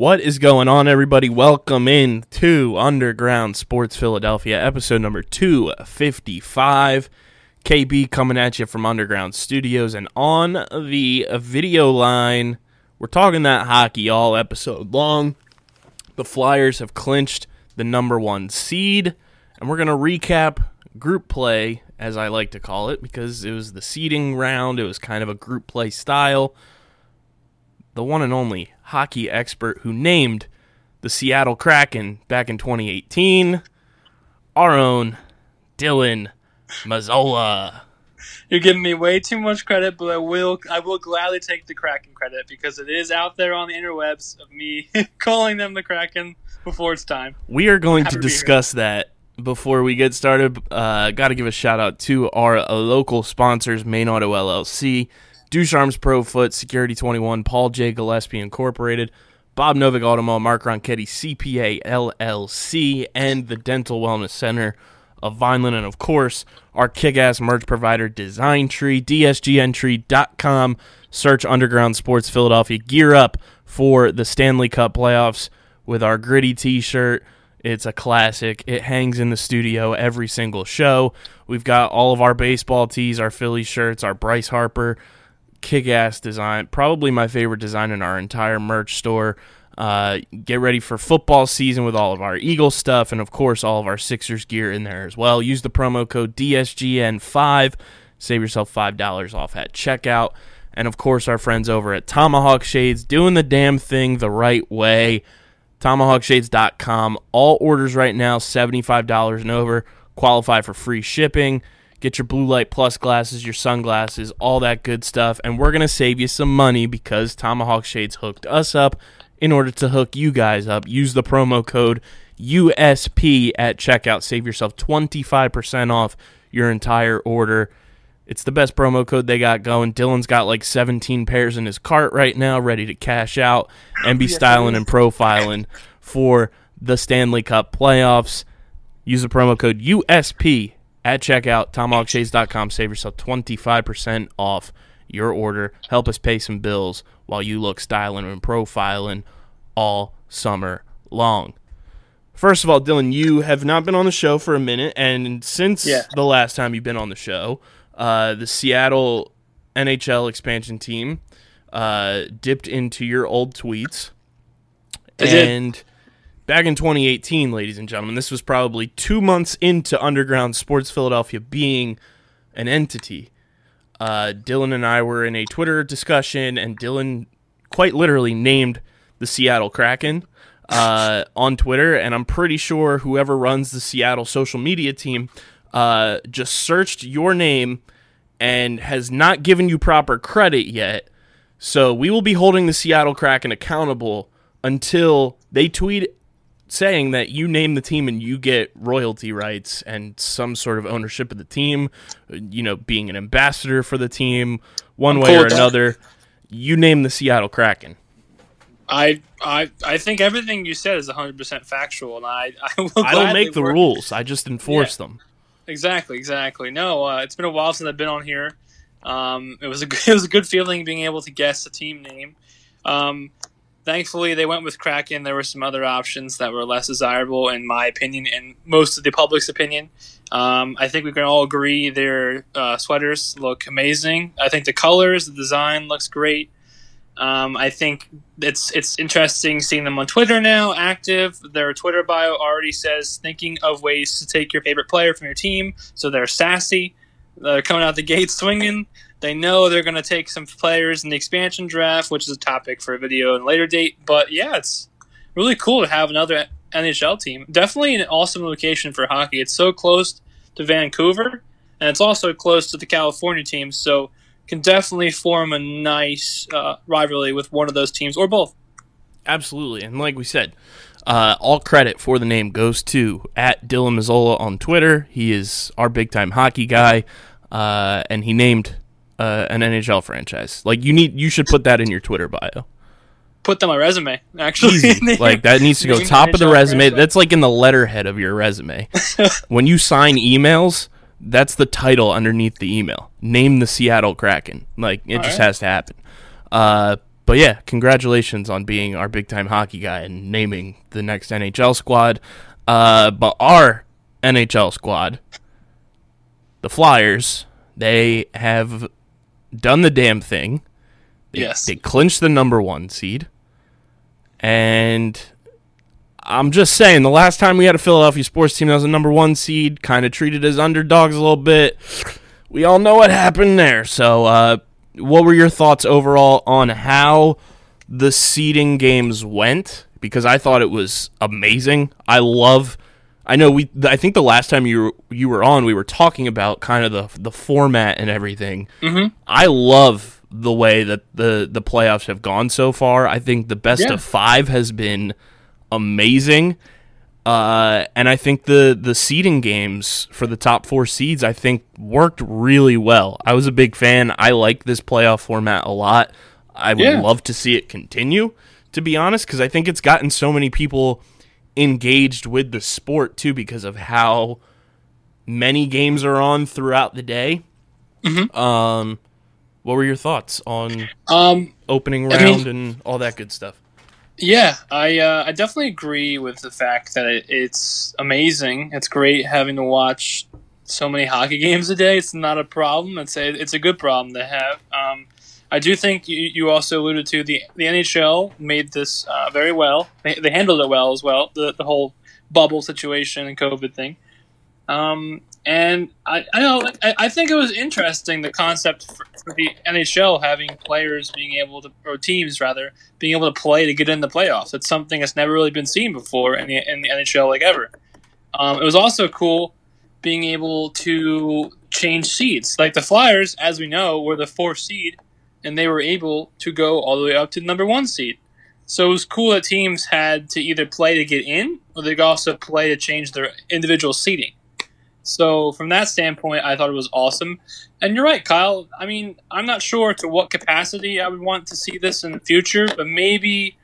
What is going on, everybody? Welcome in to Underground Sports Philadelphia, episode number 255. KB coming at you from Underground Studios. And on the video line, we're talking that hockey all episode long. The Flyers have clinched the number one seed, and we're going to recap group play, as I like to call it, because it was the seeding round. It was kind of a group play style the one and only hockey expert who named the Seattle Kraken back in 2018, our own Dylan Mazzola. You're giving me way too much credit, but I will I will gladly take the Kraken credit because it is out there on the interwebs of me calling them the Kraken before it's time. We are going Happy to to be here. discuss that before we get started. Uh, Got to give a shout out to our uh, local sponsors, Main Auto LLC, Ducharme's Pro Foot, Security 21, Paul J. Gillespie Incorporated, Bob Novik Automall, Mark Ronchetti, CPA LLC, and the Dental Wellness Center of Vineland, and of course, our kick ass merch provider, Design Tree, DSGNtree.com. Search Underground Sports Philadelphia. Gear up for the Stanley Cup playoffs with our gritty t shirt. It's a classic. It hangs in the studio every single show. We've got all of our baseball tees, our Philly shirts, our Bryce Harper kick ass design. Probably my favorite design in our entire merch store. Uh, get ready for football season with all of our Eagle stuff and, of course, all of our Sixers gear in there as well. Use the promo code DSGN5. Save yourself $5 off at checkout. And, of course, our friends over at Tomahawk Shades doing the damn thing the right way. TomahawkShades.com. All orders right now, $75 and over. Qualify for free shipping. Get your blue light plus glasses, your sunglasses, all that good stuff. And we're going to save you some money because Tomahawk Shades hooked us up in order to hook you guys up. Use the promo code USP at checkout. Save yourself 25% off your entire order. It's the best promo code they got going. Dylan's got like 17 pairs in his cart right now, ready to cash out and be styling and profiling for the Stanley Cup playoffs. Use the promo code USP at checkout, tomahawkshades.com. Save yourself 25% off your order. Help us pay some bills while you look styling and profiling all summer long. First of all, Dylan, you have not been on the show for a minute, and since Yeah. the last time you've been on the show, uh, the Seattle NHL expansion team uh, dipped into your old tweets. and. did. Back in 2018, ladies and gentlemen, this was probably two months into Underground Sports Philadelphia being an entity. Uh, Dylan and I were in a Twitter discussion, and Dylan quite literally named the Seattle Kraken uh, on Twitter. And I'm pretty sure whoever runs the Seattle social media team uh, just searched your name and has not given you proper credit yet. So we will be holding the Seattle Kraken accountable until they tweet saying that you name the team and you get royalty rights and some sort of ownership of the team, you know, being an ambassador for the team, one I'm way or that. another. You name the Seattle Kraken. I I I think everything you said is 100% factual, and I I will. I don't make the work- rules. I just enforce them. Exactly, exactly. No, uh, it's been a while since I've been on here. Um, it was a good, it was a good feeling being able to guess the team name. Um, thankfully, they went with Kraken. There were some other options that were less desirable, in my opinion, and most of the public's opinion. Um, I think we can all agree their uh, sweaters look amazing. I think the colors, the design looks great. Um, I think it's it's interesting seeing them on Twitter now, active. Their Twitter bio already says thinking of ways to take your favorite player from your team, so they're sassy. They're coming out the gate swinging. They know they're going to take some players in the expansion draft, which is a topic for a video in a later date. But yeah, it's really cool to have another NHL team. Definitely an awesome location for hockey. It's so close to Vancouver, and it's also close to the California teams, so can definitely form a nice uh, rivalry with one of those teams or both. Absolutely. And like we said, uh, all credit for the name goes to at Dylan Mazzola on Twitter. He is our big time hockey guy, uh, and he named uh, an NHL franchise. Like you need, you should put that in your Twitter bio. Put that on my resume, actually. Easy. like that needs to go top of the resume. franchise. That's like in the letterhead of your resume. when you sign emails, that's the title underneath the email. Name the Seattle Kraken. Like it just right. has to happen. Uh, but yeah, congratulations on being our big time hockey guy and naming the next NHL squad. Uh, but our NHL squad, the Flyers, they have done the damn thing. They, Yes. They clinched the number one seed. And I'm just saying, the last time we had a Philadelphia sports team that was a number one seed, kind of treated as underdogs a little bit. We all know what happened there. So, uh, what were your thoughts overall on how the seeding games went? Because I thought it was amazing. I love. I know we. I think the last time you were, you were on, we were talking about kind of the the format and everything. Mm-hmm. I love the way that the the playoffs have gone so far. I think the best Yeah. of five has been amazing. Uh, and I think the the seeding games for the top four seeds, I think, worked really well. I was a big fan. I like this playoff format a lot. I would Yeah. love to see it continue, to be honest, because I think it's gotten so many people engaged with the sport too, because of how many games are on throughout the day. Um, what were your thoughts on Um, opening I mean- round and all that good stuff? Yeah, I uh, I definitely agree with the fact that it, it's amazing. It's great having to watch so many hockey games a day. It's not a problem. It's a it's a good problem to have. Um, I do think you, you also alluded to the the NHL made this uh, very well. They, they handled it well as well. The the whole bubble situation and COVID thing. Um, and I, I know I, I think it was interesting the concept for, for the NHL having players being able to or teams rather being able to play to get in the playoffs. It's something that's never really been seen before in the, in the NHL like ever. Um, it was also cool being able to change seeds. Like the Flyers, as we know, were the fourth seed, and they were able to go all the way up to the number one seed. So it was cool that teams had to either play to get in, or they could also play to change their individual seating. So from that standpoint, I thought it was awesome. And you're right, Kyle. I mean, I'm not sure to what capacity I would want to see this in the future, but maybe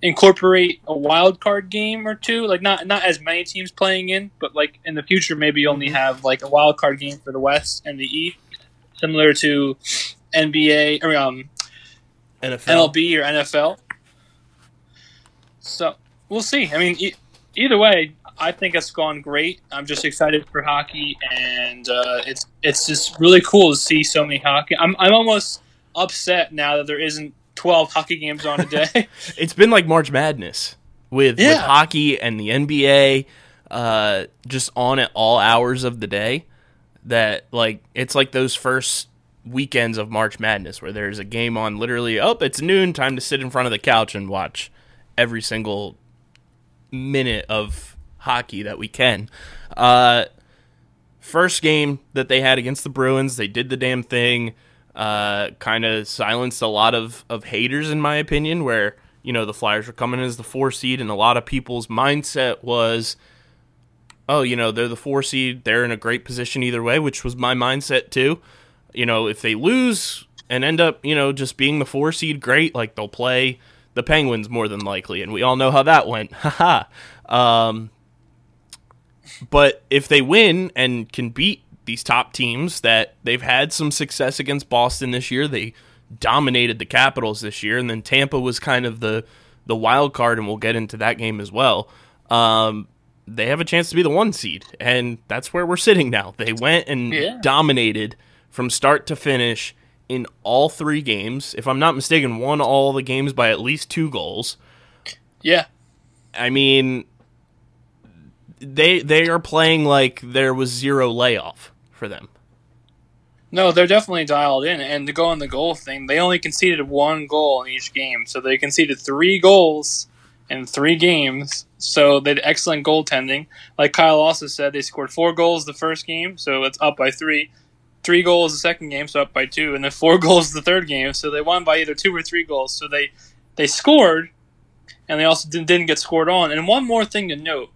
incorporate a wild card game or two. Like not not as many teams playing in, but like in the future, maybe only mm-hmm. have like a wild card game for the West and the East, similar to NBA or um, NFL. MLB or NFL. So we'll see. I mean, e- either way, I think it's gone great. I'm just excited for hockey, and uh, it's it's just really cool to see so many hockey. I'm I'm almost upset now that there isn't 12 hockey games on a day. it's been like March Madness with, with hockey and the NBA, uh, just on at all hours of the day. That like it's like those first weekends of March Madness where there's a game on literally. Oh, it's noon. Time to sit in front of the couch and watch every single minute of hockey that we can. Uh, first game that they had against the Bruins, they did the damn thing. Uh, kind of silenced a lot of, of haters, in my opinion, where, you know, the Flyers were coming as the four seed, and a lot of people's mindset was, oh, you know, they're the four seed, they're in a great position either way, which was my mindset too. You know, if they lose and end up, you know, just being the four seed, great. Like they'll play the Penguins more than likely, and we all know how that went. Haha. um, but if they win and can beat these top teams that they've had some success against Boston this year, they dominated the Capitals this year, and then Tampa was kind of the the wild card, and we'll get into that game as well. Um, they have a chance to be the one seed, and that's where we're sitting now. They went and Yeah. dominated from start to finish in all three games. If I'm not mistaken, won all the games by at least two goals. yeah, I mean, they they are playing like there was zero layoff for them. No, they're definitely dialed in. And to go on the goal thing, they only conceded one goal in each game. So they conceded three goals in three games. So they had excellent goaltending. Like Kyle also said, they scored four goals the first game, so it's up by three. Three goals the second game, so up by two, and then four goals the third game. So they won by either two or three goals. So they they scored, and they also didn't, didn't get scored on. And one more thing to note,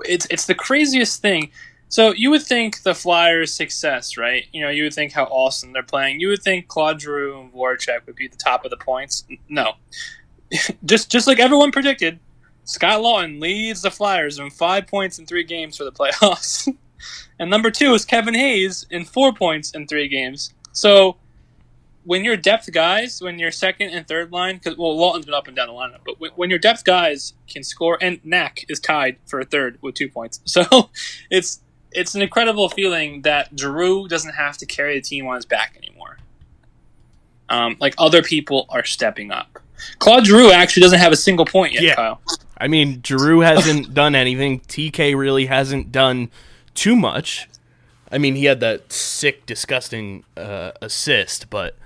it's it's the craziest thing. So you would think the Flyers' success, right? You know, you would think how awesome they're playing. You would think Claude Giroux and Voracek would be the top of the points. No, just just like everyone predicted, Scott Laughton leads the Flyers in five points in three games for the playoffs. and number two is Kevin Hayes in four points in three games. So when your depth guys, when your second and third line, because well, Laughton's been up and down the lineup, but when, when your depth guys can score, and Knack is tied for a third with two points, so it's it's an incredible feeling that Drew doesn't have to carry the team on his back anymore. Um, like other people are stepping up. Claude Giroux actually doesn't have a single point yet, Yeah. Kyle. I mean, Drew hasn't done anything. TK really hasn't done too much. I mean, he had that sick, disgusting uh, assist, but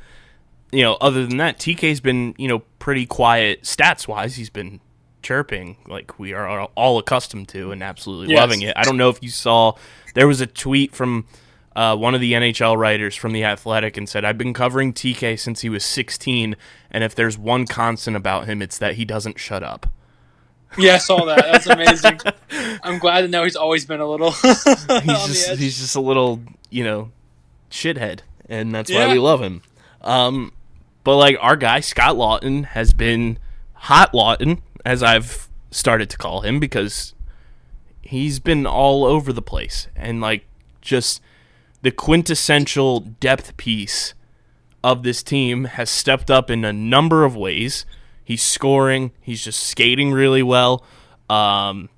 you know, other than that, TK's been you know pretty quiet stats wise. He's been chirping like we are all accustomed to and absolutely Yes. loving it. I don't know if you saw there was a tweet from uh, one of the NHL writers from the Athletic and said, "I've been covering TK since he was 16, and if there's one constant about him, it's that he doesn't shut up." Yeah, I saw that. That's amazing. I'm glad to know he's always been a little he's just he's just a little you know shithead and that's Yeah. why we love him um but like our guy scott laughton has been hot laughton as i've started to call him because he's been all over the place and like just the quintessential depth piece of this team has stepped up in a number of ways he's scoring he's just skating really well um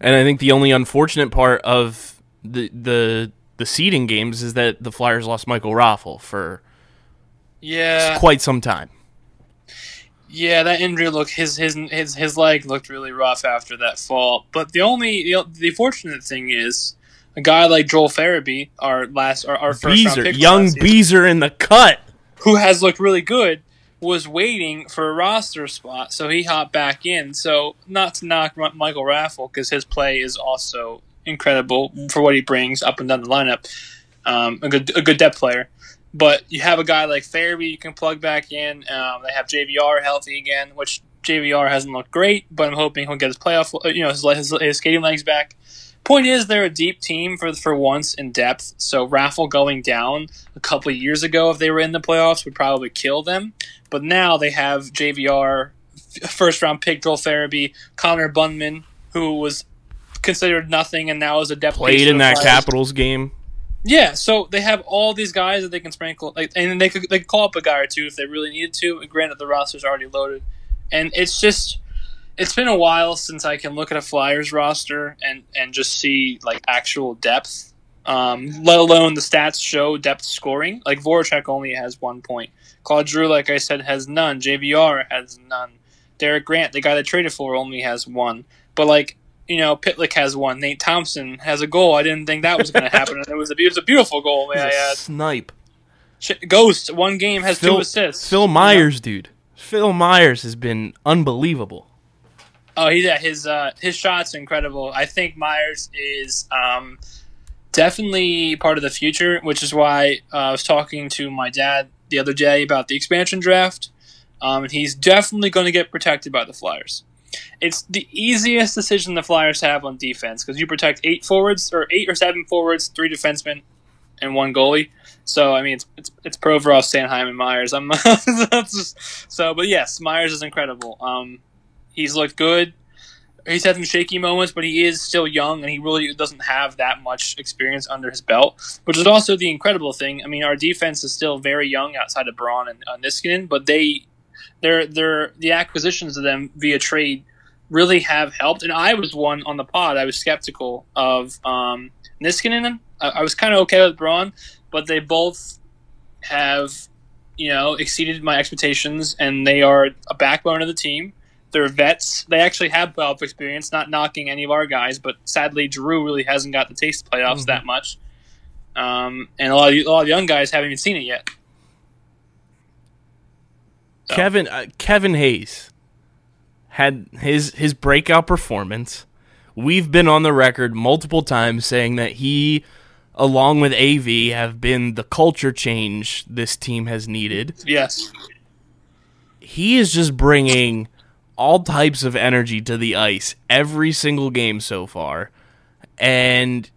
and I think the only unfortunate part of the the the seeding games is that the Flyers lost Michael Raffl for yeah, quite some time. yeah. That injury look his his his his leg looked really rough after that fall. But the only the, the fortunate thing is a guy like Joel Farabee, our last our, our first round Beezer, pick young Beezer in the cut. who has looked really good, was waiting for a roster spot, so he hopped back in. So not to knock Mi- Michael Raffl because his play is also incredible for what he brings up and down the lineup. Um, a good a good depth player, but you have a guy like Farabee you can plug back in. Um, they have JVR healthy again, which JVR hasn't looked great, but I'm hoping he'll get his playoff uh, you know his, his, his skating legs back. Point is, they're a deep team for for once in depth. So Raffl going down a couple of years ago, if they were in the playoffs, would probably kill them. But now they have JVR, first round pick Joel Farabee, Connor Bunnaman, who was considered nothing and now is a depth Played in that Flyers. Capitals game. Yeah, so they have all these guys that they can sprinkle, like, and they could they could call up a guy or two if they really needed to. And granted, the roster's already loaded, and it's just it's been a while since I can look at a Flyers roster and and just see like actual depth. Um, let alone the stats show depth scoring. Like Voracek only has one point. Claude Giroux, like I said, has none. JVR has none. Derek Grant, the guy they traded for, only has one. But like you know, Pitlick has one. Nate Thompson has a goal. I didn't think that was going to happen. and it was a it was a beautiful goal. May I add? snipe. Ghost one game has Phil, two assists. Phil Myers, dude. Phil Myers has been unbelievable. Oh, he yeah, his uh, his shots incredible. I think Myers is um, definitely part of the future, which is why uh, I was talking to my dad the other day about the expansion draft, um, and he's definitely going to get protected by the Flyers. It's the easiest decision the Flyers have on defense because you protect eight forwards or eight or seven forwards, three defensemen, and one goalie. So I mean, it's it's, it's Provorov, Sanheim, and Myers. I'm just, so, but yes, Myers is incredible. Um, he's looked good. He's had some shaky moments, but he is still young, and he really doesn't have that much experience under his belt. Which is also the incredible thing. I mean, our defense is still very young outside of Braun and uh, Niskanen, but they, they're, they're the acquisitions of them via trade really have helped. And I was one on the pod. I was skeptical of um, Niskanen. I, I was kind of okay with Braun, but they both have, you know, exceeded my expectations, and they are a backbone of the team. They're vets. They actually have playoff experience, not knocking any of our guys, but sadly, Drew really hasn't got the taste of playoffs Mhm. that much. um, and a lot of a lot of young guys haven't even seen it yet. So- Kevin uh, Kevin Hayes had his his breakout performance. We've been on the record multiple times saying that he along with AV have been the culture change this team has needed. Yes, He is just bringing all types of energy to the ice every single game so far. And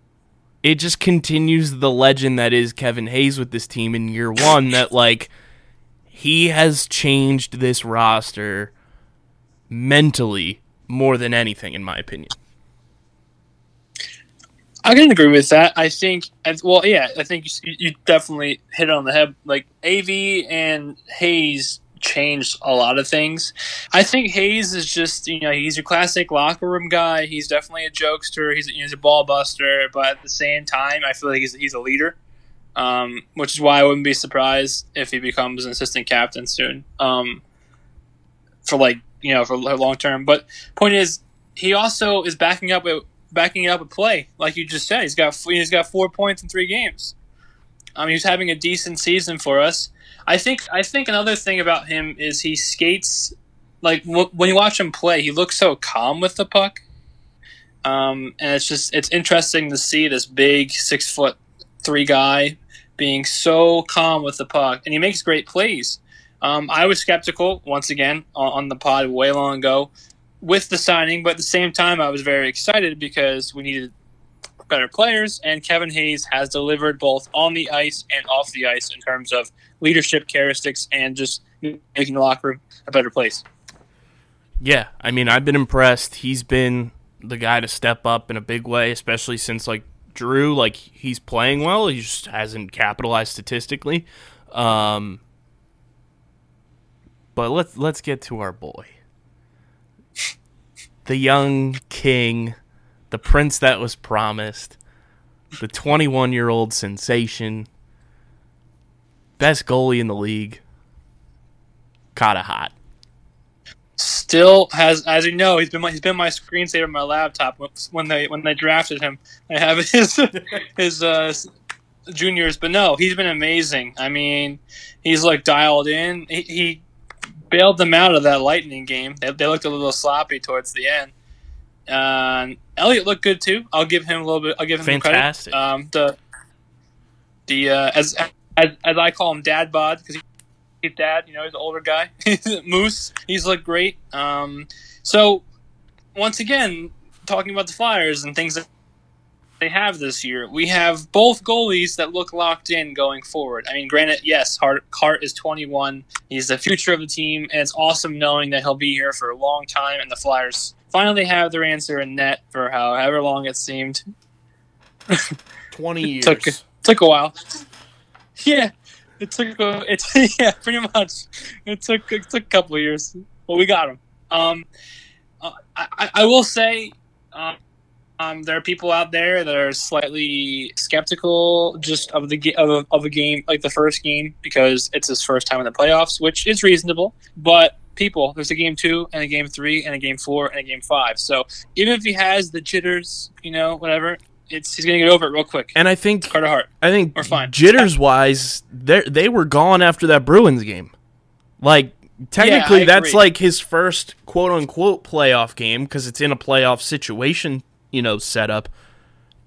it just continues the legend that is Kevin Hayes with this team in year 1 that like he has changed this roster mentally more than anything in my opinion. I can agree with that. I think, well, yeah, I think you, you definitely hit it on the head. Like AV and Hayes changed a lot of things. I think Hayes is just, you know, he's your classic locker room guy. He's definitely a jokester. He's, he's a ball buster, but at the same time, I feel like he's, he's a leader. Um, which is why I wouldn't be surprised if he becomes an assistant captain soon. Um, for like you know for long term. But point is, he also is backing up a backing up a play, like you just said. He's got he's got four points in three games. Um, he's having a decent season for us. I think I think another thing about him is he skates like w- when you watch him play, he looks so calm with the puck. Um, and it's just it's interesting to see this big six foot three guy being so calm with the puck, and he makes great plays. Um, I was skeptical once again on, on the pod way long ago with the signing, but at the same time, I was very excited because we needed better players, and Kevin Hayes has delivered both on the ice and off the ice in terms of leadership characteristics and just making the locker room a better place. Yeah, I mean, I've been impressed. He's been the guy to step up in a big way, especially since like Drew, like he's playing well. He just hasn't capitalized statistically. Um, but let's let's get to our boy, the young king, the prince that was promised, the 21 year old sensation, best goalie in the league. Carter Hart. Still has, as you know, he's been my, he's been my screensaver on my laptop when- they when they drafted him. I have his his uh, juniors, but no, he's been amazing. I mean, he's like dialed in. He, he bailed them out of that Lightning game. They, they looked a little sloppy towards the end. Uh, Elliott looked good too. I'll give him a little bit. I'll give him some Fantastic. credit. Um, the the uh, as as as I call him, Dad Bod because he's dad. You know, he's an older guy. Moose. He's looked great. Um, so once again, talking about the Flyers and things that they have this year, we have both goalies that look locked in going forward. I mean, granted, yes, Hart, Hart is 21. He's the future of the team, and it's awesome knowing that he'll be here for a long time. And the Flyers finally have their answer in net for however long it seemed. 20 years. Took took a while. Yeah, it took a, it's yeah, pretty much. It took it took a couple of years, but we got him. Um, uh, I, I- will say, um, um, there are people out there that are slightly skeptical just of the of of a game like the first game because it's his first time in the playoffs, which is reasonable. But people, there's a game two and a game three and a game four and a game five. So even if he has the jitters, you know, whatever, it's he's gonna get over it real quick. And I think Carter Hart. I think We're fine. jitters wise, they they were gone after that Bruins game. Like technically, I that's like his first quote unquote playoff game because it's in a playoff situation, you know, setup.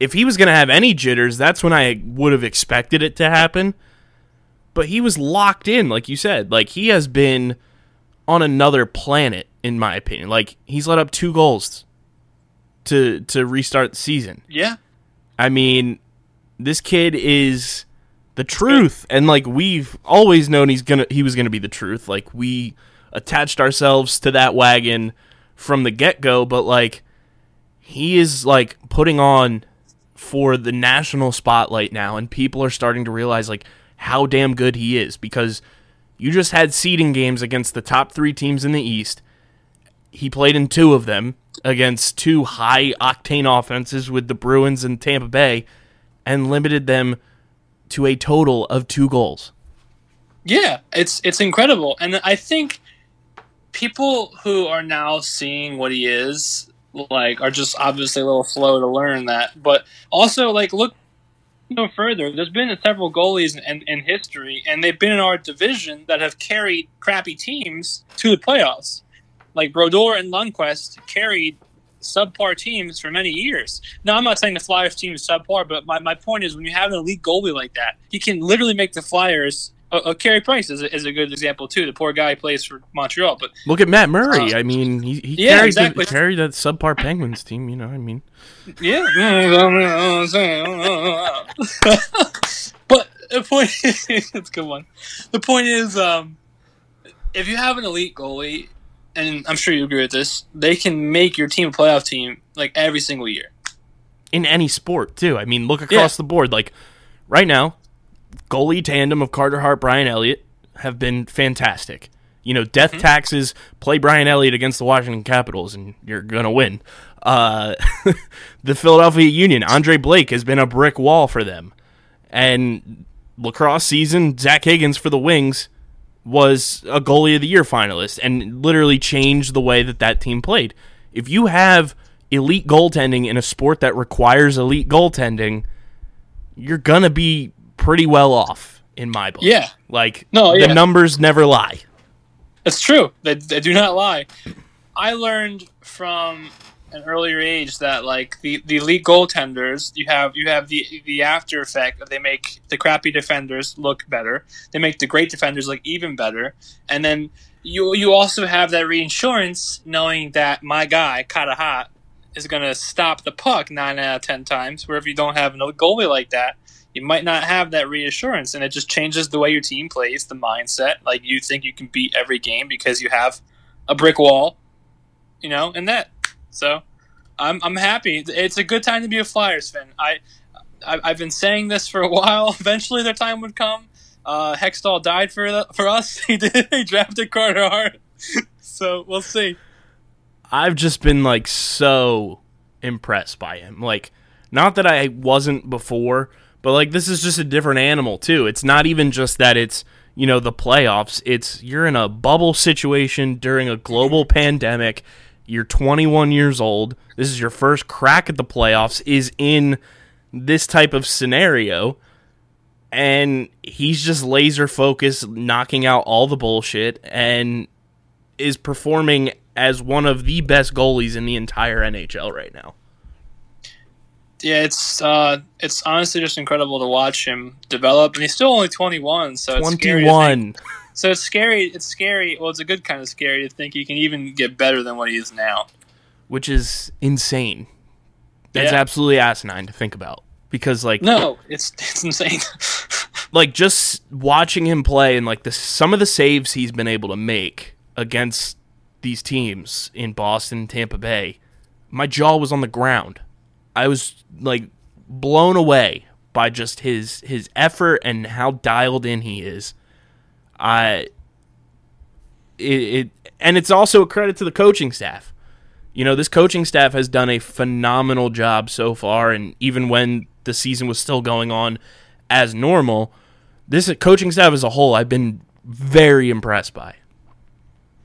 If he was going to have any jitters, that's when I would have expected it to happen. But he was locked in, like you said. Like he has been on another planet, in my opinion. Like he's let up two goals to to restart the season. Yeah. I mean, this kid is the truth, and like we've always known he's gonna he was gonna be the truth. Like we attached ourselves to that wagon from the get go, but like he is like putting on for the national spotlight now, and people are starting to realize like how damn good he is because you just had seeding games against the top three teams in the East. He played in two of them against two high octane offenses with the Bruins and Tampa Bay and limited them to a total of two goals. Yeah, it's it's incredible, and I think people who are now seeing what he is like are just obviously a little slow to learn that. But also, like, look no further, there's been several goalies in, in history, and they've been in our division that have carried crappy teams to the playoffs. Like Brodeur and Lundqvist carried subpar teams for many years. Now, I'm not saying the Flyers team is subpar, but my, my point is when you have an elite goalie like that, he can literally make the Flyers. Uh, uh, Carey Price is a, is a good example too. The poor guy plays for Montreal, but Look at Matt Murray. Uh, I mean, he, he yeah, carried exactly. the, carried that subpar Penguins team. You know, I mean, Yeah. but the point it's a good one. The point is, um, if you have an elite goalie, and I'm sure you agree with this, they can make your team a playoff team like every single year. in any sport too. I mean, look across the board. Like right now, goalie tandem of Carter Hart, Brian Elliott have been fantastic. You know, death Mm-hmm. taxes. Play Brian Elliott against the Washington Capitals, and you're gonna win. Uh, the Philadelphia Union, Andre Blake has been a brick wall for them, and lacrosse season, Zach Higgins for the Wings was a goalie of the year finalist and literally changed the way that that team played. If you have elite goaltending in a sport that requires elite goaltending, you're gonna be pretty well off in my book. Yeah. like No, the yeah. numbers never lie. It's true. They, they do not lie. I learned from an earlier age that like the, the elite goaltenders, you have you have the the after effect of they make the crappy defenders look better. They make the great defenders look even better, and then you you also have that reinsurance knowing that my guy Carter Hart is going to stop the puck nine out of ten times. Where if you don't have another goalie like that, you might not have that reassurance, and it just changes the way your team plays, the mindset. Like you think you can beat every game because you have a brick wall, you know, and that. So, I'm I'm happy. It's a good time to be a Flyers fan. I, I I've been saying this for a while. Eventually, their time would come. Uh, Hextall died for the, for us. He did. He drafted Carter Hart. so we'll see. I've just been like so impressed by him. Like, not that I wasn't before, but like this is just a different animal too. It's not even just that it's you know the playoffs. It's you're in a bubble situation during a global pandemic. You're 21 years old. This is your first crack at the playoffs. Is in this type of scenario. And he's just laser focused, knocking out all the bullshit, and is performing as one of the best goalies in the entire NHL right now. Yeah, it's uh, it's honestly just incredible to watch him develop, and he's still only 21. So it's scary 21. So it's scary. It's scary. Well, it's a good kind of scary to think he can even get better than what he is now. which is insane. That's Yeah. absolutely asinine to think about because like No, it's it's insane. like just watching him play and like the some of the saves he's been able to make against these teams in Boston, Tampa Bay, my jaw was on the ground. I was like blown away by just his his effort and how dialed in he is. I it, it and it's also a credit to the coaching staff. You know, this coaching staff has done a phenomenal job so far and even when the season was still going on as normal, this coaching staff as a whole I've been very impressed by.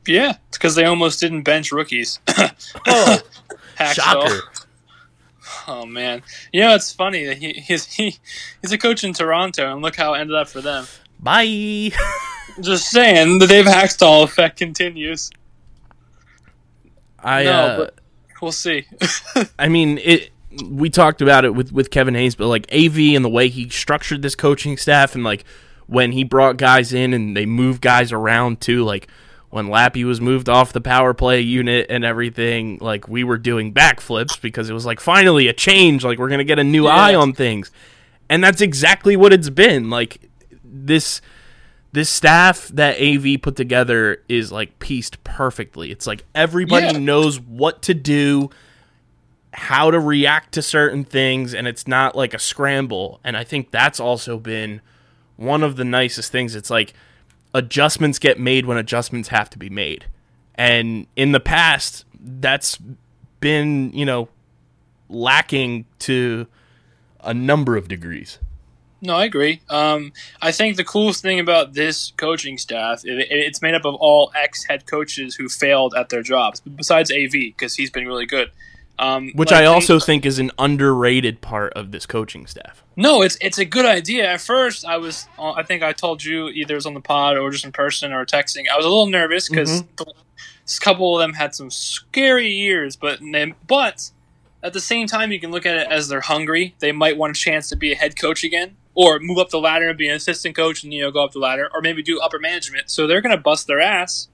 yeah, it's because they almost didn't bench rookies. Oh, shocker. Oh man, you know it's funny that he he's he, he's a coach in Toronto, and look how it ended up for them. Bye. Just saying, the Dave Hakstol effect continues. I no, uh, but we'll see. I mean, it. We talked about it with with Kevin Hayes, but like Av and the way he structured this coaching staff, and like when he brought guys in and they moved guys around too, like when Lappy was moved off the power play unit and everything, like we were doing backflips because it was like finally a change, like we're gonna get a new Yeah. eye on things, and that's exactly what it's been. Like this this staff that AV put together is like pieced perfectly. It's like everybody Yeah. knows what to do, how to react to certain things, and it's not like a scramble. And I think that's also been one of the nicest things. It's like adjustments get made when adjustments have to be made. And in the past, that's been, you know, lacking to a number of degrees. No, I agree. Um, I think the coolest thing about this coaching staff, it, it's made up of all ex head coaches who failed at their jobs, besides AV because he's been really good. Um, Which like, I also think is an underrated part of this coaching staff. No, it's it's a good idea. At first, I was uh, I think I told you either it was on the pod or just in person or texting. I was a little nervous because a couple of them had some scary years, but they, but at the same time, you can look at it as they're hungry. They might want a chance to be a head coach again, or move up the ladder and be an assistant coach and you know go up the ladder, or maybe do upper management. So they're going to bust their ass.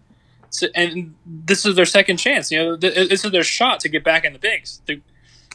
So, and this is their second chance. You know, this is their shot to get back in the bigs.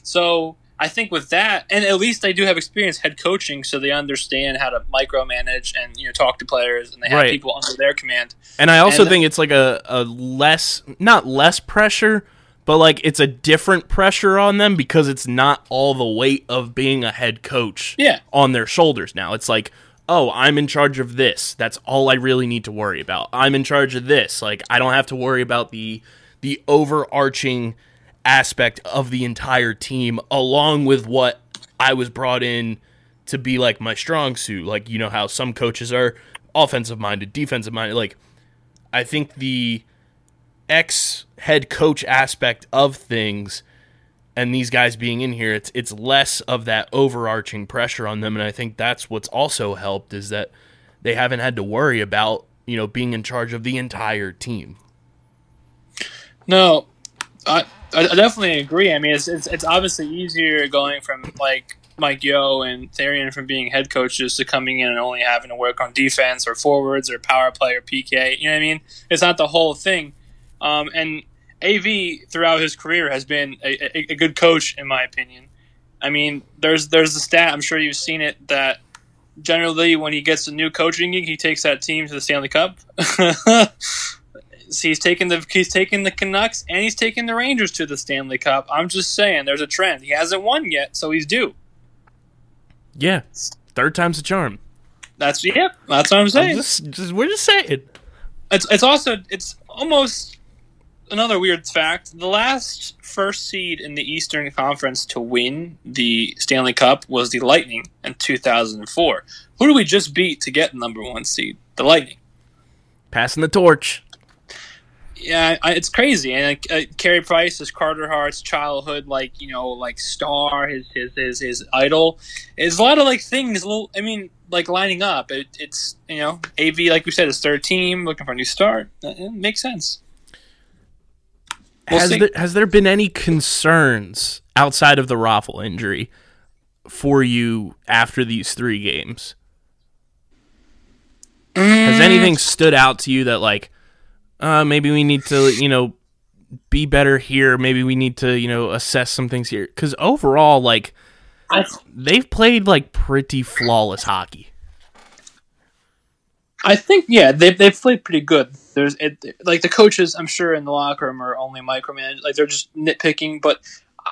So I think with that, and at least they do have experience head coaching, so they understand how to micromanage and you know talk to players, and they have Right. people under their command. And I also And- uh, think it's like a, a less, not less pressure, but like it's a different pressure on them because it's not all the weight of being a head coach Yeah. on their shoulders now. It's like, oh, I'm in charge of this. That's all I really need to worry about. I'm in charge of this. Like I don't have to worry about the the overarching aspect of the entire team along with what I was brought in to be like my strong suit. Like you know how some coaches are offensive minded, defensive minded. Like I think the ex head coach aspect of things and these guys being in here, it's it's less of that overarching pressure on them, and I think that's what's also helped is that they haven't had to worry about you know being in charge of the entire team. No, I, I definitely agree. I mean, it's, it's it's obviously easier going from like Mike Yeo and Therrien from being head coaches to coming in and only having to work on defense or forwards or power play or PK. You know what I mean? It's not the whole thing. Um, and AV throughout his career has been a, a, a good coach, in my opinion. I mean, there's there's the stat. I'm sure you've seen it that generally when he gets a new coaching gig, he takes that team to the Stanley Cup. he's taken the he's taken the Canucks and he's taken the Rangers to the Stanley Cup. I'm just saying, there's a trend. He hasn't won yet, so he's due. Yeah, third time's a charm. That's yep. That's what I'm I'm saying. just, just we're just saying. It's it's also it's almost another weird fact. The last first seed in the Eastern Conference to win the Stanley Cup was the Lightning in 2004. Who do we just beat to get number one seed? The Lightning. Passing the torch. Yeah, I, it's crazy. And uh, Carey Price is Carter Hart's childhood, like you know, like star, his his his, his idol. There's a lot of like things. Little, I mean, like lining up. It, it's you know, AV, like we said, is third team, looking for a new start. It makes sense. We'll has see. there, has there been any concerns outside of the Raffl injury for you after these three games? Has anything stood out to you that like uh, maybe we need to you know be better here? Maybe we need to you know assess some things here because overall like I, they've played like pretty flawless hockey. I think yeah, they've they've played pretty good. There's it, like the coaches, I'm sure in the locker room are only micromanage, like they're just nitpicking. But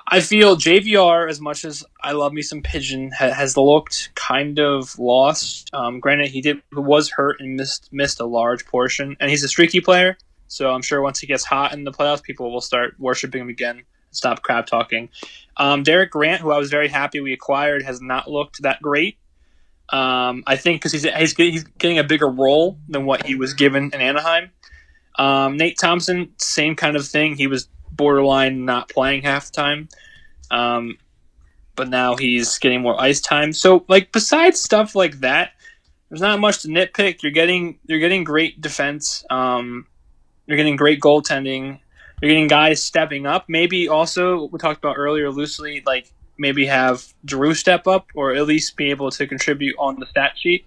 I feel JVR, as much as I love me some pigeon, ha- has looked kind of lost. Um, granted, he did was hurt and missed missed a large portion, and he's a streaky player. So I'm sure once he gets hot in the playoffs, people will start worshiping him again. Stop crap talking. Um, Derek Grant, who I was very happy we acquired, has not looked that great. Um, I think because he's, he's he's getting a bigger role than what he was given in Anaheim. Um, Nate Thompson, same kind of thing. He was borderline not playing half the time, um, but now he's getting more ice time. So, like besides stuff like that, there's not much to nitpick. You're getting you're getting great defense. Um, you're getting great goaltending. You're getting guys stepping up. Maybe also we talked about earlier loosely, like maybe have Drew step up or at least be able to contribute on the stat sheet.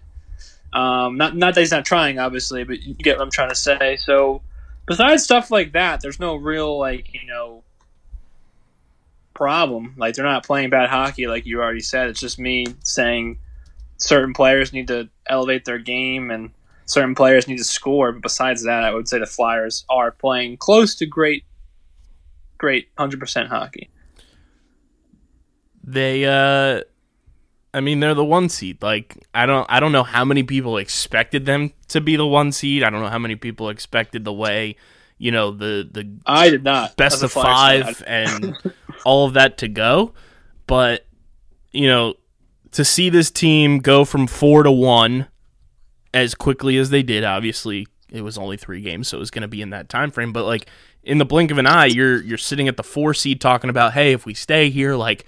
Um, not not that he's not trying, obviously, but you get what I'm trying to say. So besides stuff like that, there's no real like you know problem. Like they're not playing bad hockey, like you already said. It's just me saying certain players need to elevate their game and certain players need to score. But besides that, I would say the Flyers are playing close to great, great hundred percent hockey. They uh I mean they're the one seed. Like I don't I don't know how many people expected them to be the one seed. I don't know how many people expected the way, you know, the the I did not best of five and all of that to go. But you know, to see this team go from four to one as quickly as they did, obviously it was only three games, so it was going to be in that time frame. But like in the blink of an eye, you're you're sitting at the four seed talking about, hey, if we stay here, like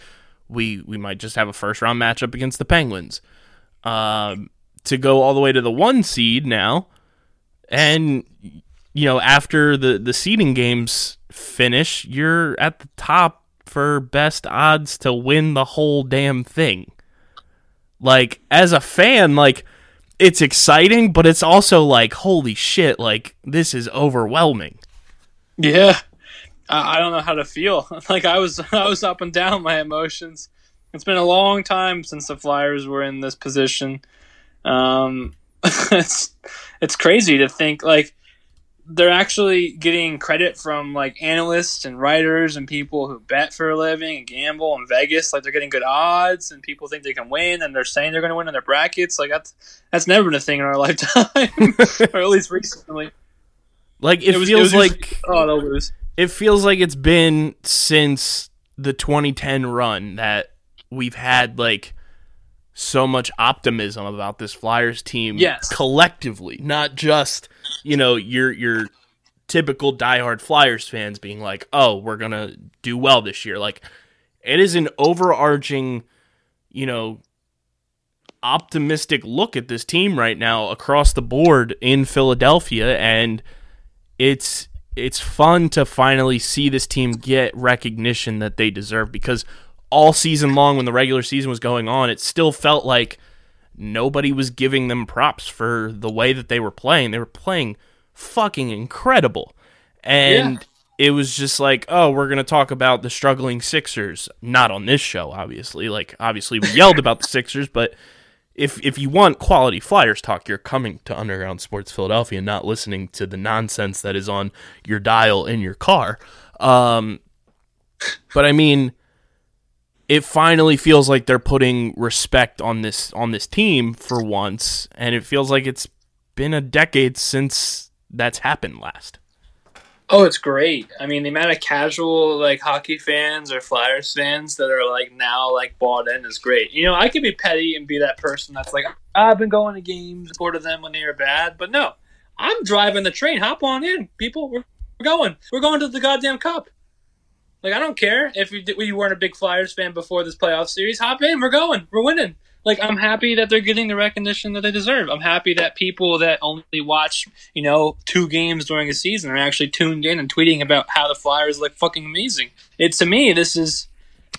we we might just have a first round matchup against the Penguins. Um, to go all the way to the one seed now, and you know after the the seeding games finish, you're at the top for best odds to win the whole damn thing. Like as a fan, like it's exciting, but it's also like holy shit, like this is overwhelming. Yeah, I, don't know how to feel. Like I was, I was up and down my emotions. It's been a long time since the Flyers were in this position. Um, it's it's crazy to think like they're actually getting credit from like analysts and writers and people who bet for a living and gamble in Vegas. Like they're getting good odds and people think they can win and they're saying they're going to win in their brackets. Like that's that's never been a thing in our lifetime, or at least recently. Like it, was- feels was like usually- oh they'll lose. It feels like it's been since the 2010 run that we've had like so much optimism about this Flyers team Yes. collectively, not just, you know, your your typical diehard Flyers fans being like, "Oh, we're going to do well this year." Like it is an overarching, you know, optimistic look at this team right now across the board in Philadelphia and it's it's fun to finally see this team get recognition that they deserve because all season long when the regular season was going on it still felt like nobody was giving them props for the way that they were playing. They were playing fucking incredible. And it was just like oh we're going to talk about the struggling Sixers. Not on this show obviously. Like obviously we yelled about the Sixers but if if you want quality Flyers talk, you're coming to Underground Sports Philadelphia, not listening to the nonsense that is on your dial in your car. Um, but I mean, it finally feels like they're putting respect on this on this team for once, and it feels like it's been a decade since that's happened last. Oh, it's great. I mean, the amount of casual like hockey fans or Flyers fans that are like now like bought in is great. You know, I could be petty and be that person that's like, I've been going to games, supported them when they were bad, but no, I'm driving the train. Hop on in, people. We're, we're going. We're going to the goddamn cup. Like I don't care if you, you weren't a big Flyers fan before this playoff series. Hop in. We're going. We're winning. Like I'm happy that they're getting the recognition that they deserve. I'm happy that people that only watch, you know, two games during a season are actually tuned in and tweeting about how the Flyers look fucking amazing. It to me, this is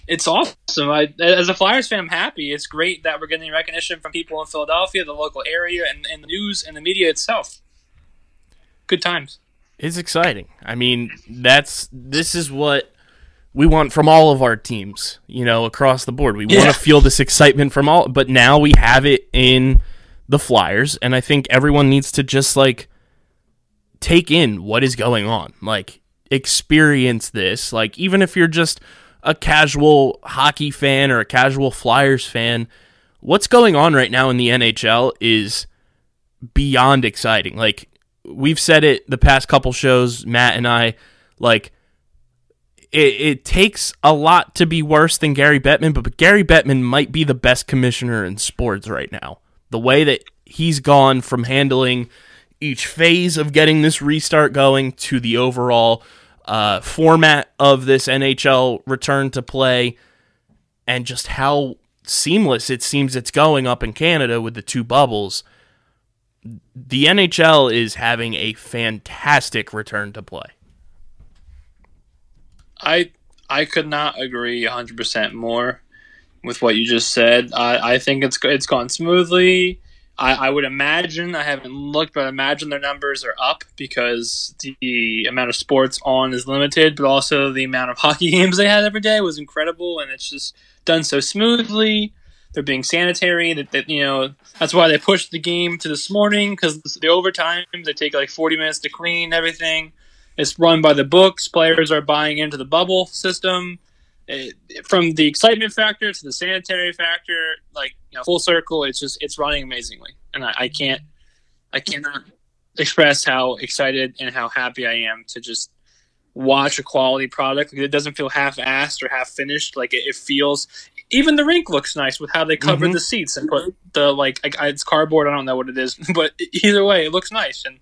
it's awesome. I, as a Flyers fan, I'm happy. It's great that we're getting recognition from people in Philadelphia, the local area, and, and the news and the media itself. Good times. It's exciting. I mean, that's this is what we want from all of our teams, you know, across the board. We Yeah. want to feel this excitement from all, but now we have it in the Flyers, and I think everyone needs to just like take in what is going on, like experience this. Like even if you're just a casual hockey fan or a casual Flyers fan, what's going on right now in the NHL is beyond exciting. Like we've said it the past couple shows, Matt and I, like it, it takes a lot to be worse than Gary Bettman, but, but Gary Bettman might be the best commissioner in sports right now. The way that he's gone from handling each phase of getting this restart going to the overall uh, format of this NHL return to play, and just how seamless it seems it's going up in Canada with the two bubbles the NHL is having a fantastic return to play. I I could not agree 100% more with what you just said. I, I think it's it's gone smoothly. I, I would imagine I haven't looked, but I imagine their numbers are up because the amount of sports on is limited, but also the amount of hockey games they had every day was incredible, and it's just done so smoothly. They're being sanitary. That, that you know that's why they pushed the game to this morning because the overtime they take like 40 minutes to clean everything. It's run by the books. Players are buying into the bubble system. It, from the excitement factor to the sanitary factor, like you know, full circle, it's just it's running amazingly, and I, I can't, I cannot express how excited and how happy I am to just watch a quality product. It doesn't feel half-assed or half-finished. Like it, it feels. Even the rink looks nice with how they covered Mhm. the seats and put the like I, it's cardboard. I don't know what it is, but either way, it looks nice and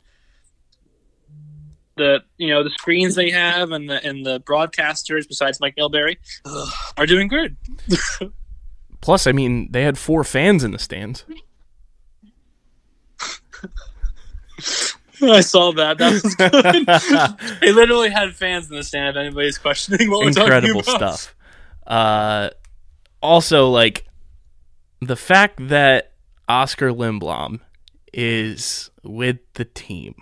the you know the screens they have and the and the broadcasters besides Mike Milbury are doing good. Plus, I mean, they had four fans in the stands. I saw that. That was good. they literally had fans in the stand. If anybody's questioning what we're Incredible talking about. stuff. Uh, also, like the fact that Oscar Lindblom is with the team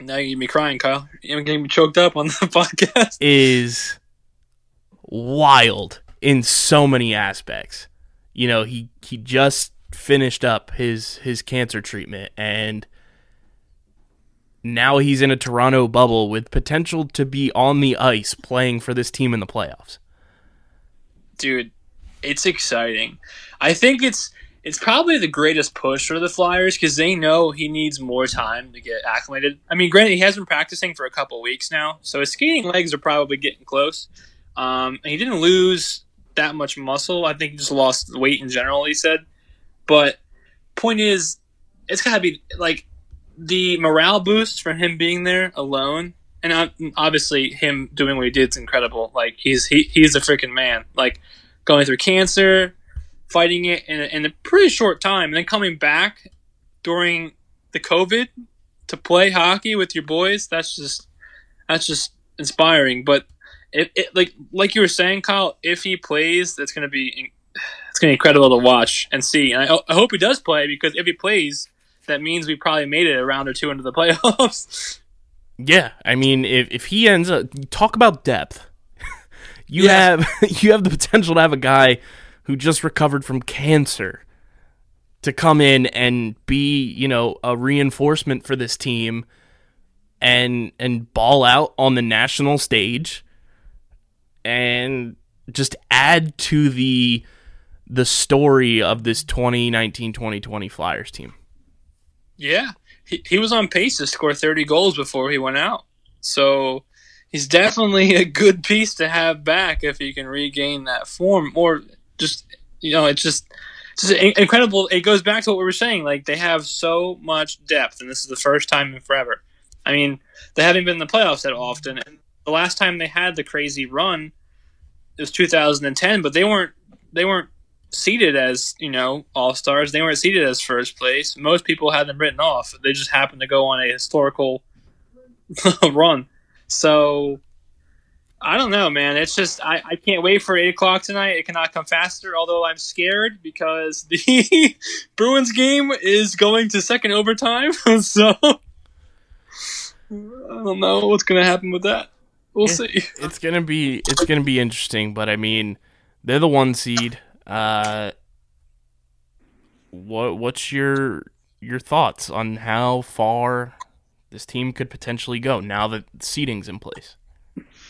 Now you get me crying, Kyle. You're getting me choked up on the podcast. is wild in so many aspects. You know, he he just finished up his his cancer treatment and now he's in a Toronto bubble with potential to be on the ice playing for this team in the playoffs. dude, it's exciting. I think it's it's probably the greatest push for the Flyers because they know he needs more time to get acclimated. I mean, granted, he has been practicing for a couple weeks now, so his skating legs are probably getting close. Um, and he didn't lose that much muscle. I think he just lost weight in general. He said, but point is, it's gotta be like the morale boost from him being there alone, and obviously him doing what he did is incredible. Like he's he, he's a freaking man. Like going through cancer, fighting it in a, in a pretty short time, and then coming back during the COVID to play hockey with your boys. That's just that's just inspiring. But it, it like like you were saying, Kyle, if he plays, that's gonna be it's gonna be incredible to watch and see. And I, I hope he does play because if he plays, that means we probably made it a round or two into the playoffs. Yeah, I mean, if if he ends up talk about depth, you Yeah. have you have the potential to have a guy who just recovered from cancer to come in and be, you know, a reinforcement for this team and and ball out on the national stage and just add to the the story of this 2019-2020 Flyers team. Yeah, he, he was on pace to score 30 goals before he went out. So he's definitely a good piece to have back if he can regain that form. Or just, you know, it's just, it's just incredible. It goes back to what we were saying. Like, they have so much depth, and this is the first time in forever. I mean, they haven't been in the playoffs that often. And the last time they had the crazy run, it was 2010, but they weren't, they weren't seated as you know all stars. They weren't seated as first place. Most people had them written off. They just happened to go on a historical run. So I don't know, man. It's just I, I can't wait for eight o'clock tonight. It cannot come faster. Although I'm scared because the Bruins game is going to second overtime. so I don't know what's going to happen with that. We'll see. it's gonna be it's gonna be interesting, but I mean, they're the one seed. Uh, what what's your your thoughts on how far this team could potentially go now that seating's in place?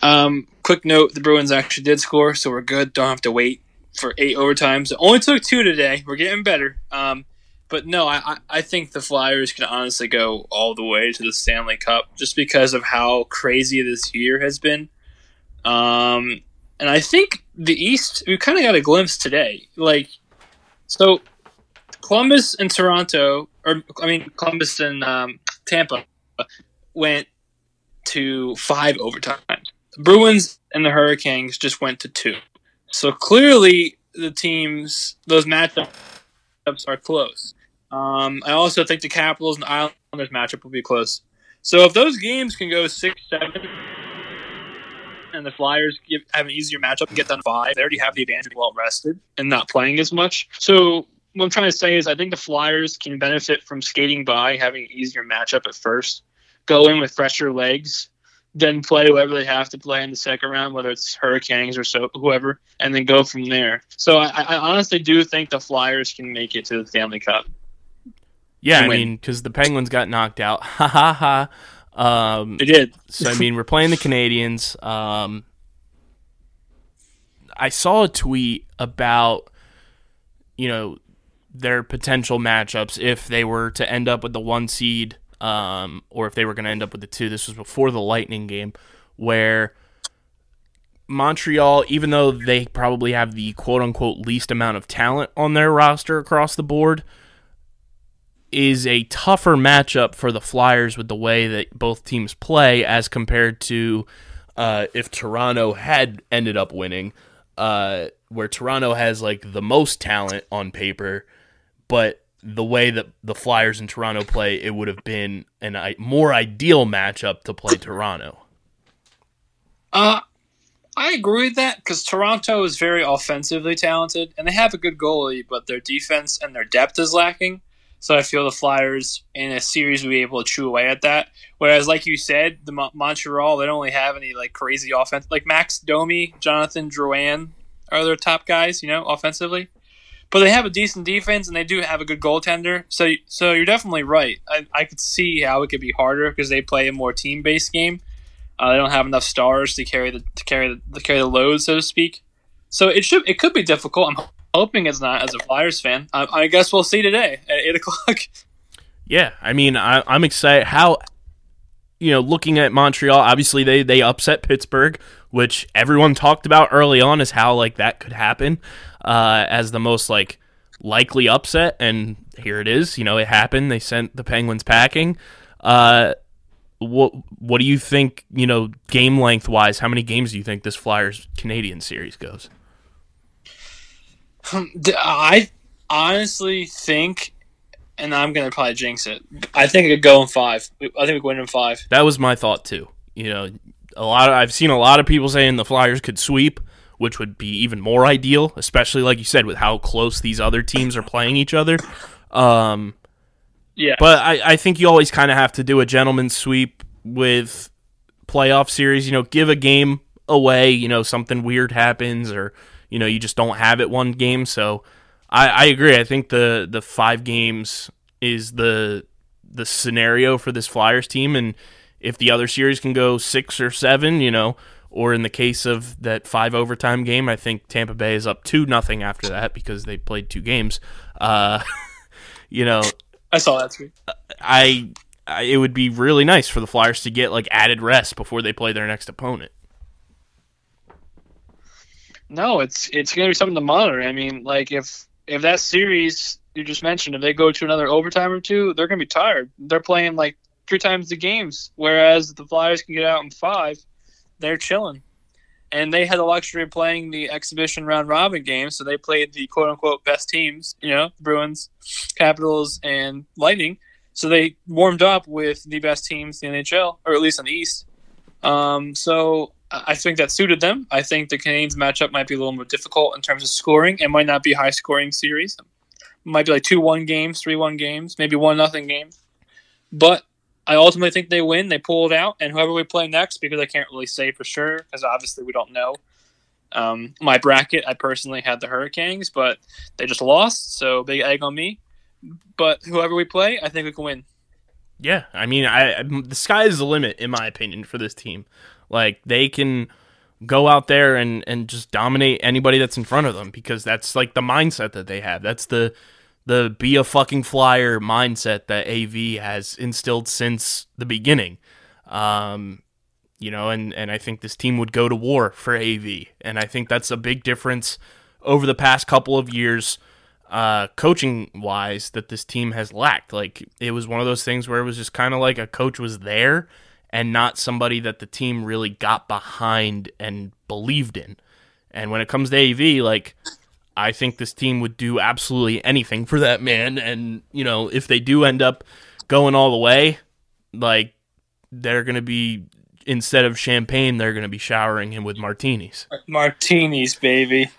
Um, quick note: the Bruins actually did score, so we're good. Don't have to wait for eight overtimes. It only took two today. We're getting better. Um, but no, I, I- think the Flyers can honestly go all the way to the Stanley Cup just because of how crazy this year has been. Um, and I think the East, we kind of got a glimpse today. Like, so Columbus and Toronto, or I mean, Columbus and um, Tampa went to five overtimes. The Bruins and the Hurricanes just went to two. So clearly, the teams, those matchups are close. Um, I also think the Capitals and Islanders matchup will be close. So if those games can go six, seven, and the Flyers give, have an easier matchup and get done five, they already have the advantage of being well rested and not playing as much. So what I'm trying to say is I think the Flyers can benefit from skating by, having an easier matchup at first, go in with fresher legs, then play whoever they have to play in the second round, whether it's Hurricanes or so whoever, and then go from there. So I, I honestly do think the Flyers can make it to the Stanley Cup. Yeah, I win. mean, because the Penguins got knocked out. Ha ha ha. Um, They did. so I mean, we're playing the Canadiens. Um, I saw a tweet about you know their potential matchups if they were to end up with the one seed, um, or if they were going to end up with the two. This was before the Lightning game, where Montreal, even though they probably have the quote unquote least amount of talent on their roster across the board, is a tougher matchup for the Flyers with the way that both teams play as compared to uh, if Toronto had ended up winning, uh, where Toronto has like the most talent on paper, but the way that the Flyers and Toronto play, it would have been an I- more ideal matchup to play Toronto. Uh, I agree with that because Toronto is very offensively talented and they have a good goalie, but their defense and their depth is lacking. So I feel the Flyers in a series will be able to chew away at that. Whereas, like you said, the Mo- Montreal they don't really have any like crazy offense. Like Max Domi, Jonathan Drouin are their top guys, you know, offensively. But they have a decent defense and they do have a good goaltender. So, so you're definitely right. I, I could see how it could be harder because they play a more team based game. Uh, they don't have enough stars to carry the to carry the to carry the load, so to speak. So it should it could be difficult. I'm hoping it's not as a Flyers fan. I, I guess we'll see today at eight o'clock. Yeah, I mean, I, I'm excited. How, you know, looking at Montreal, obviously they they upset Pittsburgh, which everyone talked about early on as how like that could happen uh, as the most like likely upset, and here it is. You know, it happened. They sent the Penguins packing. Uh, what what do you think? You know, game length wise, how many games do you think this Flyers Canadian series goes? I honestly think, and I'm gonna probably jinx it. I think it could go in five. I think we win in five. That was my thought too. You know, a lot. Of, I've seen a lot of people saying the Flyers could sweep, which would be even more ideal, especially like you said with how close these other teams are playing each other. Um, Yeah, but I, I think you always kind of have to do a gentleman's sweep with playoff series. You know, give a game away. You know, something weird happens, or you know, you just don't have it one game. So I, I agree. I think the the five games is the the scenario for this Flyers team, and if the other series can go six or seven, you know. Or in the case of that five overtime game, I think Tampa Bay is up two nothing after that because they played two games. Uh, you know, I saw that tweet. I, I it would be really nice for the Flyers to get like added rest before they play their next opponent. No, it's it's gonna be something to monitor. I mean, like if if that series you just mentioned, if they go to another overtime or two, they're gonna be tired. They're playing like three times the games, whereas the Flyers can get out in five. They're chilling, and they had the luxury of playing the exhibition round robin game, so they played the quote unquote best teams. You know, Bruins, Capitals, and Lightning. So they warmed up with the best teams in the NHL, or at least in the East. Um, so I think that suited them. I think the Canadiens matchup might be a little more difficult in terms of scoring. It might not be high scoring series. It might be like two one games, three one games, maybe one nothing games. But I ultimately think they win. They pull it out, and whoever we play next, because I can't really say for sure, because obviously we don't know. Um, my bracket, I personally had the Hurricanes, but they just lost, so big egg on me. But whoever we play, I think we can win. Yeah, I mean, I the sky is the limit in my opinion for this team. Like they can go out there and and just dominate anybody that's in front of them because that's like the mindset that they have. That's the the be a fucking flyer mindset that AV has instilled since the beginning. Um, you know, and and I think this team would go to war for AV, and I think that's a big difference over the past couple of years uh, coaching wise that this team has lacked. Like it was one of those things where it was just kind of like a coach was there and not somebody that the team really got behind and believed in. And when it comes to AV, like I think this team would do absolutely anything for that man. And you know, if they do end up going all the way, like they're gonna be instead of champagne, they're gonna be showering him with martinis. Martinis, baby.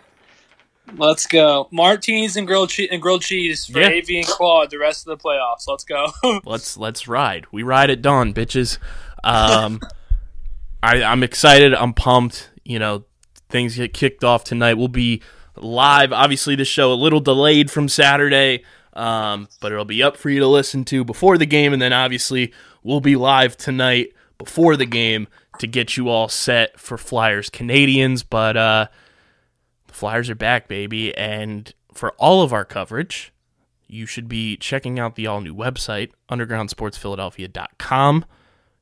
Let's go. Martinis and grilled cheese and grilled cheese for Yeah. AV and Claude the rest of the playoffs. Let's go. let's let's ride. We ride at dawn, bitches. Um, I, I'm excited. I'm pumped. You know, things get kicked off tonight. We'll be live. Obviously, the show a little delayed from Saturday, um, but it'll be up for you to listen to before the game, and then obviously we'll be live tonight before the game to get you all set for Flyers Canadiens. But uh, the Flyers are back, baby, and for all of our coverage you should be checking out the all new website, undergroundsportsphiladelphia.com,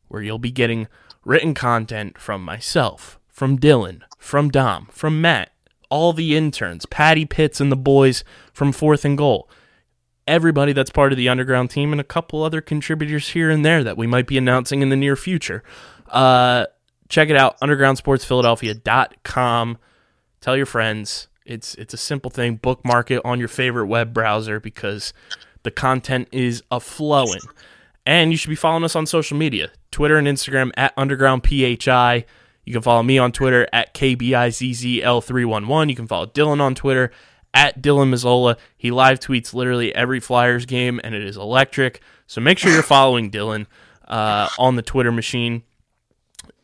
where you'll be getting written content from myself, from Dylan, from Dom, from Matt, all the interns, Patty Pitts and the boys from Fourth and Goal. everybody that's part of the underground team and a couple other contributors here and there that we might be announcing in the near future. Uh, check it out, undergroundsportsphiladelphia.com. Tell your friends. It's it's a simple thing. Bookmark it on your favorite web browser because the content is a flowing. And you should be following us on social media Twitter and Instagram at UndergroundPHI. You can follow me on Twitter at KBIZZL311. You can follow Dylan on Twitter at Dylan Mazzola. He live tweets literally every Flyers game, and it is electric. So make sure you're following Dylan uh, on the Twitter machine.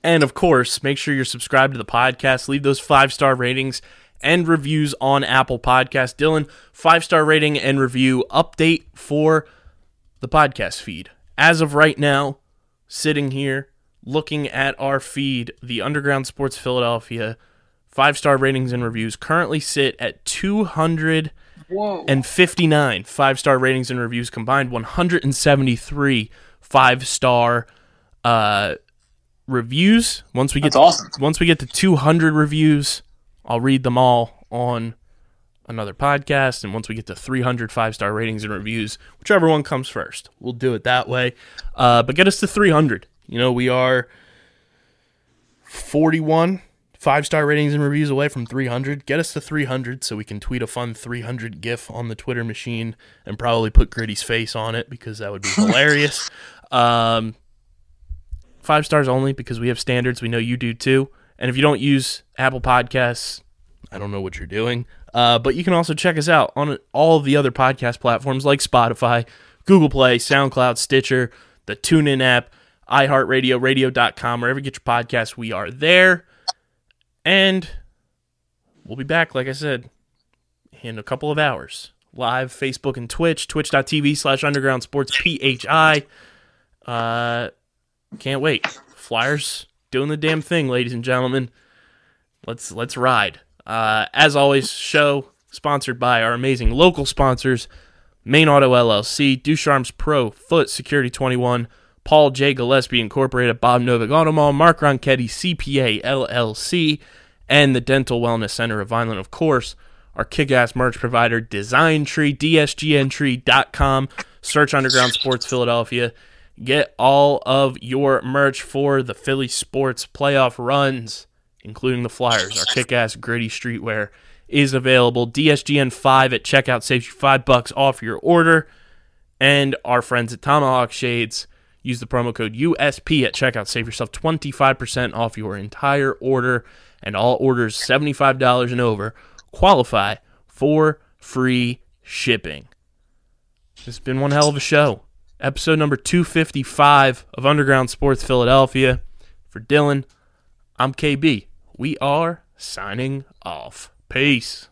And of course, make sure you're subscribed to the podcast. Leave those five star ratings and reviews on Apple Podcast. Dylan, five star rating and review update for the podcast feed. As of right now, sitting here looking at our feed, the Underground Sports Philadelphia five star ratings and reviews currently sit at 259 five star ratings and reviews combined, 173 five star uh, reviews. Once we get That's awesome. once we get to 200 reviews, I'll read them all on another podcast. And once we get to 300 five star ratings and reviews, whichever one comes first, we'll do it that way. Uh, but get us to 300. You know, we are 41 five star ratings and reviews away from 300. Get us to 300 so we can tweet a fun 300 GIF on the Twitter machine and probably put Gritty's face on it because that would be hilarious. Um, five stars only because we have standards. We know you do too. And if you don't use Apple Podcasts, I don't know what you're doing. Uh, but you can also check us out on all the other podcast platforms like Spotify, Google Play, SoundCloud, Stitcher, the TuneIn app, iHeartRadio, radio.com, wherever you get your podcast, we are there. And we'll be back, like I said, in a couple of hours. Live Facebook and Twitch, twitch.tv slash underground sports PHI. Uh, can't wait. Flyers doing the damn thing, ladies and gentlemen. Let's let's ride. Uh, as always, show sponsored by our amazing local sponsors, Main Auto LLC, Ducharme's Pro, Foot Security 21, Paul J. Gillespie Incorporated, Bob Novak Auto Mall, Mark Ronchetti, CPA LLC, and the Dental Wellness Center of Vineland, of course, our kick-ass merch provider, Design Tree, DSGNtree.com. Search Underground Sports Philadelphia. Get all of your merch for the Philly sports playoff runs, including the Flyers. Our kick-ass gritty streetwear is available. DSGN5 at checkout saves you five bucks off your order. And our friends at Tomahawk Shades use the promo code USP at checkout. Save yourself 25% off your entire order. And all orders $75 and over qualify for free shipping. Has been one hell of a show. Episode number 255 of Underground Sports Philadelphia. For Dylan, I'm KB. We are signing off. Peace.